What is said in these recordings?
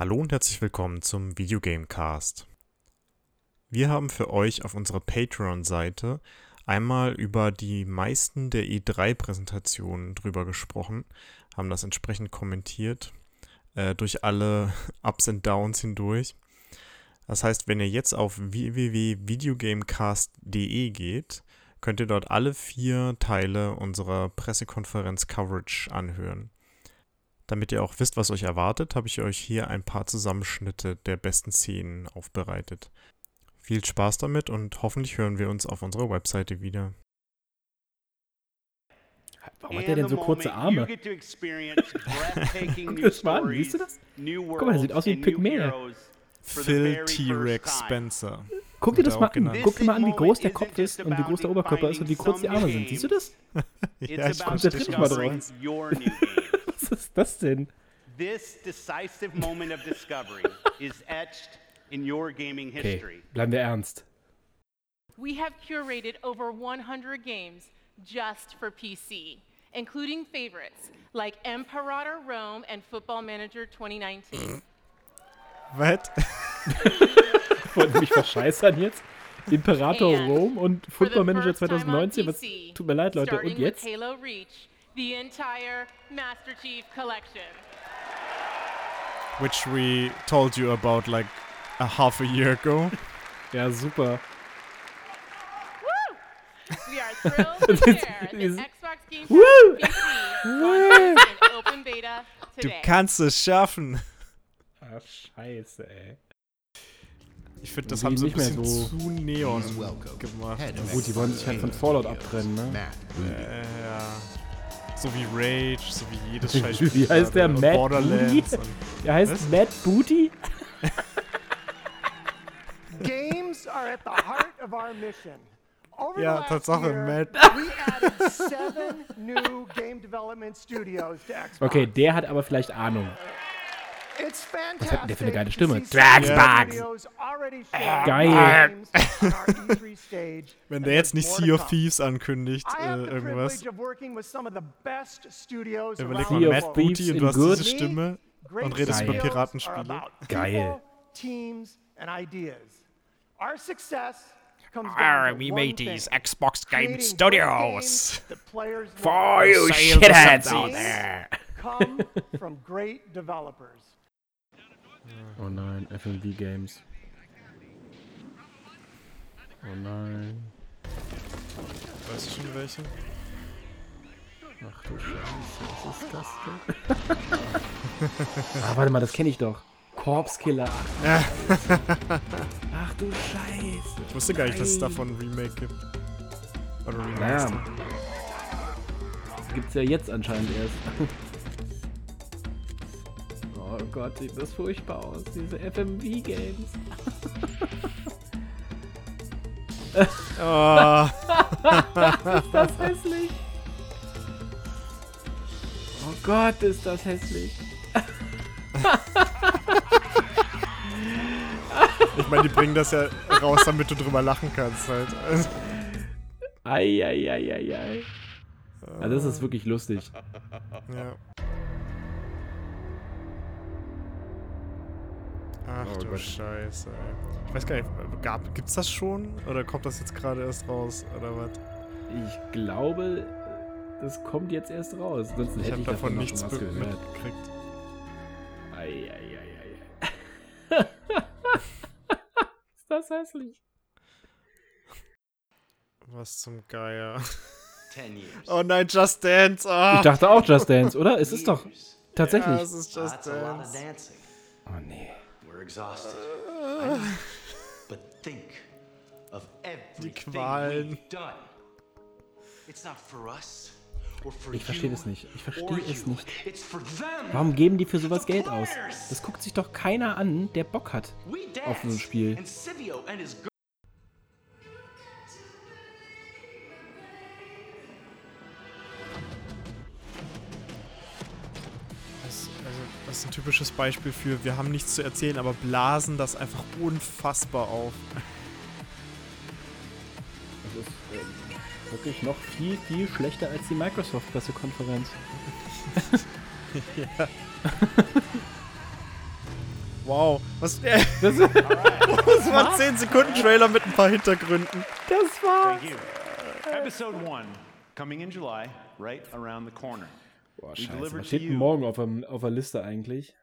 Hallo und herzlich willkommen zum Videogamecast. Wir haben für euch auf unserer Patreon-Seite einmal über die meisten der E3-Präsentationen drüber gesprochen, haben das entsprechend kommentiert, äh, durch alle Ups und Downs hindurch. Das heißt, wenn ihr jetzt auf www.videogamecast.de geht, könnt ihr dort alle vier Teile unserer Pressekonferenz-Coverage anhören. Damit ihr auch wisst, was euch erwartet, habe ich euch hier ein paar Zusammenschnitte der besten Szenen aufbereitet. Viel Spaß damit und hoffentlich hören wir uns auf unserer Webseite wieder. Warum hat der denn so kurze Arme? Guck das mal an, siehst du das? Guck mal, der sieht aus wie ein Pygmäer. Phil T-Rex Spencer. Guck dir das mal an. Guck dir mal an, wie groß der Kopf ist und wie groß der Oberkörper ist und wie kurz die Arme sind. Siehst du das? ja, ich Konzentrier dich mal drauf. Was ist das denn? This decisive moment of discovery is etched in your gaming Okay, history. bleiben wir ernst. We have curated over 100 games just for PC, including favorites like Imperator Rome and Football Manager 2019. Was? Wollten mich verscheißern jetzt? Imperator And Rome und Football Manager first time on 2019. Was, tut mir leid, Leute. Und jetzt? Halo Reach, the entire Master Chief Collection. Which we told you about like a half a year ago. Ja, super. Woo! We are thrilled to share that Xbox Game Pass Woo! PC in open beta Du today. kannst es schaffen. Ah, scheiße, ey. Ich finde, das haben sie ein nicht mehr bisschen so- zu neon gemacht. Of gut, die wollen sich halt von Fallout abtrennen, ne? Äh, ja. So wie Rage, so wie jedes Wie scheiß heißt der? Matt Borderlands. Booty? und- Der heißt Was? Matt Booty? Games are at the heart of our mission. Over Ja, Tatsache, year, Matt. we added seven new game development studios to Xbox. Okay, der hat aber vielleicht Ahnung. It's Was hat denn der für eine geile fantastic Stimme? already showing Geil. E3 stage, Wenn der jetzt nicht Sea of. Thieves ankündigt, äh, irgendwas. Überleg mal, Matt Booty und du hast good. diese Stimme und redest über Piratenspiele. Geil. teams and ideas. Our success comes Arr, we made thing. these Xbox Game Creating Studios. For you shitheads the out there. come from great developers. Oh nein, FMV Games. Oh nein. Weißt du schon welche? Ach du Scheiße, was ist das denn? ah, warte mal, das kenne ich doch. Corpse Killer. Ach, Ach du Scheiße. Ich wusste gar nicht, dass es davon ein Remake gibt. Oder Naja. Remaster. Das gibt's ja jetzt anscheinend erst. Oh Gott, sieht das furchtbar aus, diese FMV-Games. Oh, Ist das hässlich? Oh Gott, ist das hässlich. ich meine, die bringen das ja raus, damit du drüber lachen kannst halt. Also, Eieieiei. Also das ist wirklich lustig. ja. Ach Oh du Gott. Scheiße, ey. Ich weiß gar nicht, gab, gibt's das schon? Oder kommt das jetzt gerade erst raus? Oder was? Ich glaube, das kommt jetzt erst raus. Ansonsten Ich hätte ich davon noch nichts mitgekriegt. Eieieiei. ist das hässlich. Was zum Geier. Ten years. Oh nein, Just Dance. Oh, Ich dachte auch Just Dance, oder? Es ist doch Years. ja, tatsächlich. es ist Just That's a lot of Dance. Oh nee. We're exhausted. But think of everything Qualen. we've done. It's not for us Ich verstehe das nicht. Ich verstehe es nicht. Warum geben die für sowas Geld aus? Das guckt sich doch keiner an, der Bock hat. Auf so ein Spiel. Typisches Beispiel für, wir haben nichts zu erzählen, aber blasen das einfach unfassbar auf. Das ist ähm, wirklich noch viel, viel schlechter als die Microsoft-Pressekonferenz. Wow. Was, das, Das, das war ein 10 Sekunden Trailer mit ein paar Hintergründen. das you. Episode one, coming in July, right around the corner. Boah, scheiße. Was steht morgen auf, dem, auf der Liste eigentlich?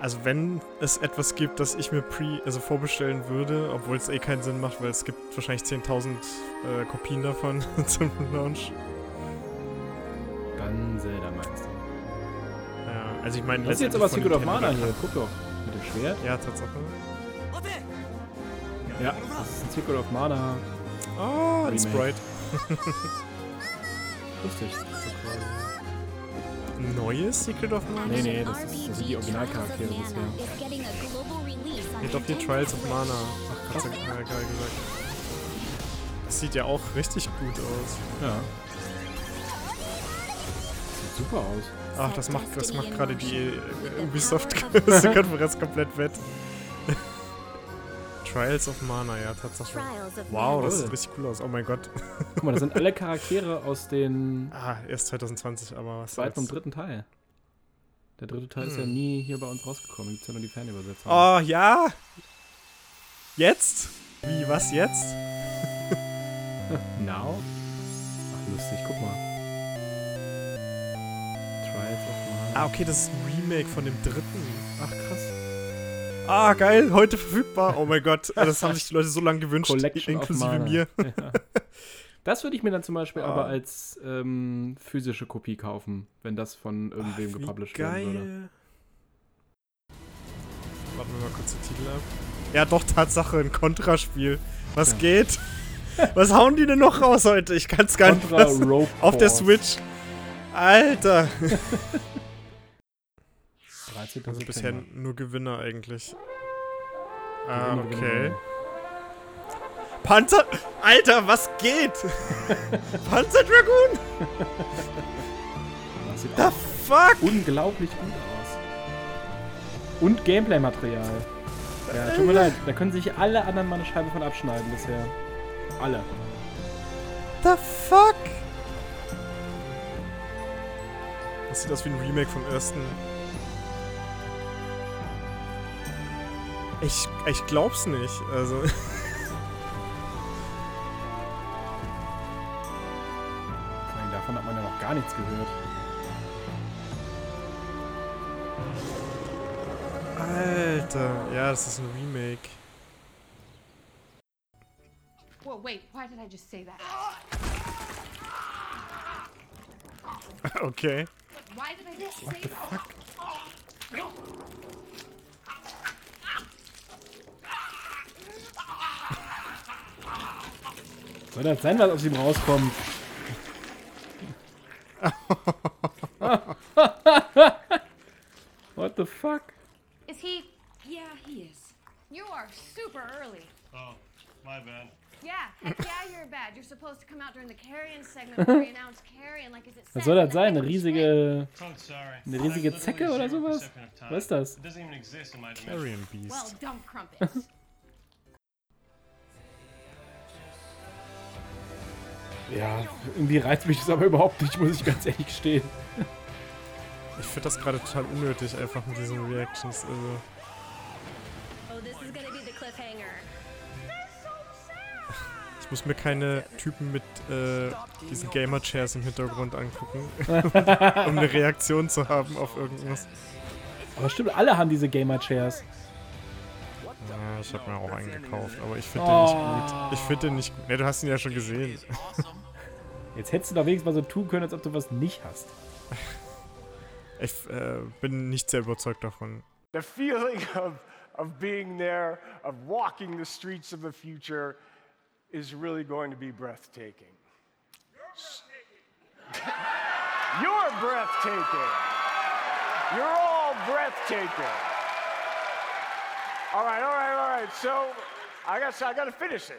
Also wenn es etwas gibt, das ich mir pre, also vorbestellen würde, obwohl es eh keinen Sinn macht, weil es gibt wahrscheinlich 10.000 äh, Kopien davon zum Launch. Dann Zelda meinst du. Ja, also ich meine, Das ist jetzt aber Secret of Mana hier. Guck doch. Mit dem Schwert. Ja, Tatsache. Ja, das ist ein Secret of Mana. Oh, ein. Sprite. Lustig. Ein neues Secret of Mana? Nee, nee, das, ist, das sind die Originalcharaktere bisher. Hier doch hier Trials of Mana. Ach, Gott sei Dank, ja, geil gesagt. Das sieht ja auch richtig gut aus. Ja. Sieht super aus. Ach, das macht, das macht gerade die äh, Ubisoft-Konferenz komplett wett. Trials of Mana, ja, Tatsache. Wow, das sieht richtig cool aus. Oh mein Gott. Guck mal, das sind alle Charaktere aus den Ah, erst 2020, aber was zweiten und dritten Teil. Der dritte Teil ist ja Hm. nie hier bei uns rausgekommen. Gibt's ja nur die Fanübersetzung. Oh, ja? Jetzt? Wie, was jetzt? Now? Ach, lustig, guck mal. Trials of Mana. Ah, okay, das ist ein Remake von dem dritten. Ach, krass. Ah, geil, heute verfügbar. Oh mein Gott, das haben sich die Leute so lange gewünscht, Collection inklusive mir. Ja. Das würde ich mir dann zum Beispiel Ah. aber als ähm, physische Kopie kaufen, wenn das von irgendwem Ach, gepublished werden würde. geil. Warten wir mal kurz den Titel ab. Ja, doch, Tatsache, ein Kontraspiel. Was Ja. geht? Was hauen die denn noch raus heute? Ich kann's gar nicht Contra. Rope Auf der. Switch. Alter. 13. Also bisher September. nur Gewinner eigentlich. Ah, Gewinner, okay. Panzer. Alter, was geht? Panzer Dragoon? Das sieht The fuck? unglaublich gut aus. Und Gameplay-Material. Ja, tut mir leid, da können sich alle anderen mal eine Scheibe von abschneiden bisher. Alle. The fuck? Das sieht aus wie ein Remake vom ersten. Ich, ich glaub's nicht. Also. Allem davon hat man ja noch gar nichts gehört. Alter. Ja, das ist ein Remake. Whoa, wait, why did I just say that? Okay. Why did I just say that? Soll das sein, was aus ihm rauskommt? What the fuck? Is he? Yeah, he is. You are super early. Oh, my bad. Yeah, heck yeah, you're bad. You're supposed to come out during the carrion segment where we announce carrion like is it Was said soll das sein? Eine riesige. Eine riesige Zecke oder sowas? Was ist das? Carrion? Beast. Well, dump crumpets. Ja, irgendwie reizt mich das aber überhaupt nicht, muss ich ganz ehrlich gestehen. Ich finde das gerade total unnötig, einfach mit diesen Reactions. Also. Oh, this is gonna be the cliffhanger. Ich muss mir keine Typen mit äh, diesen Gamer-Chairs im Hintergrund angucken, um eine Reaktion zu haben auf irgendwas. Aber stimmt, alle haben diese Gamer-Chairs. Ja, ich habe mir auch einen gekauft, aber ich finde Oh. den nicht gut. Ich finde den nicht gut. Ne, du hast ihn ja schon gesehen. Jetzt hättest du doch wenigstens mal so tun können, als ob du was nicht hast. Ich äh, bin nicht sehr überzeugt davon. The feeling of, of being there, of walking the streets of the future, is really going to be breathtaking. You're breathtaking. You're all breathtaking. All right, all right, all right. So I guess I got to finish it.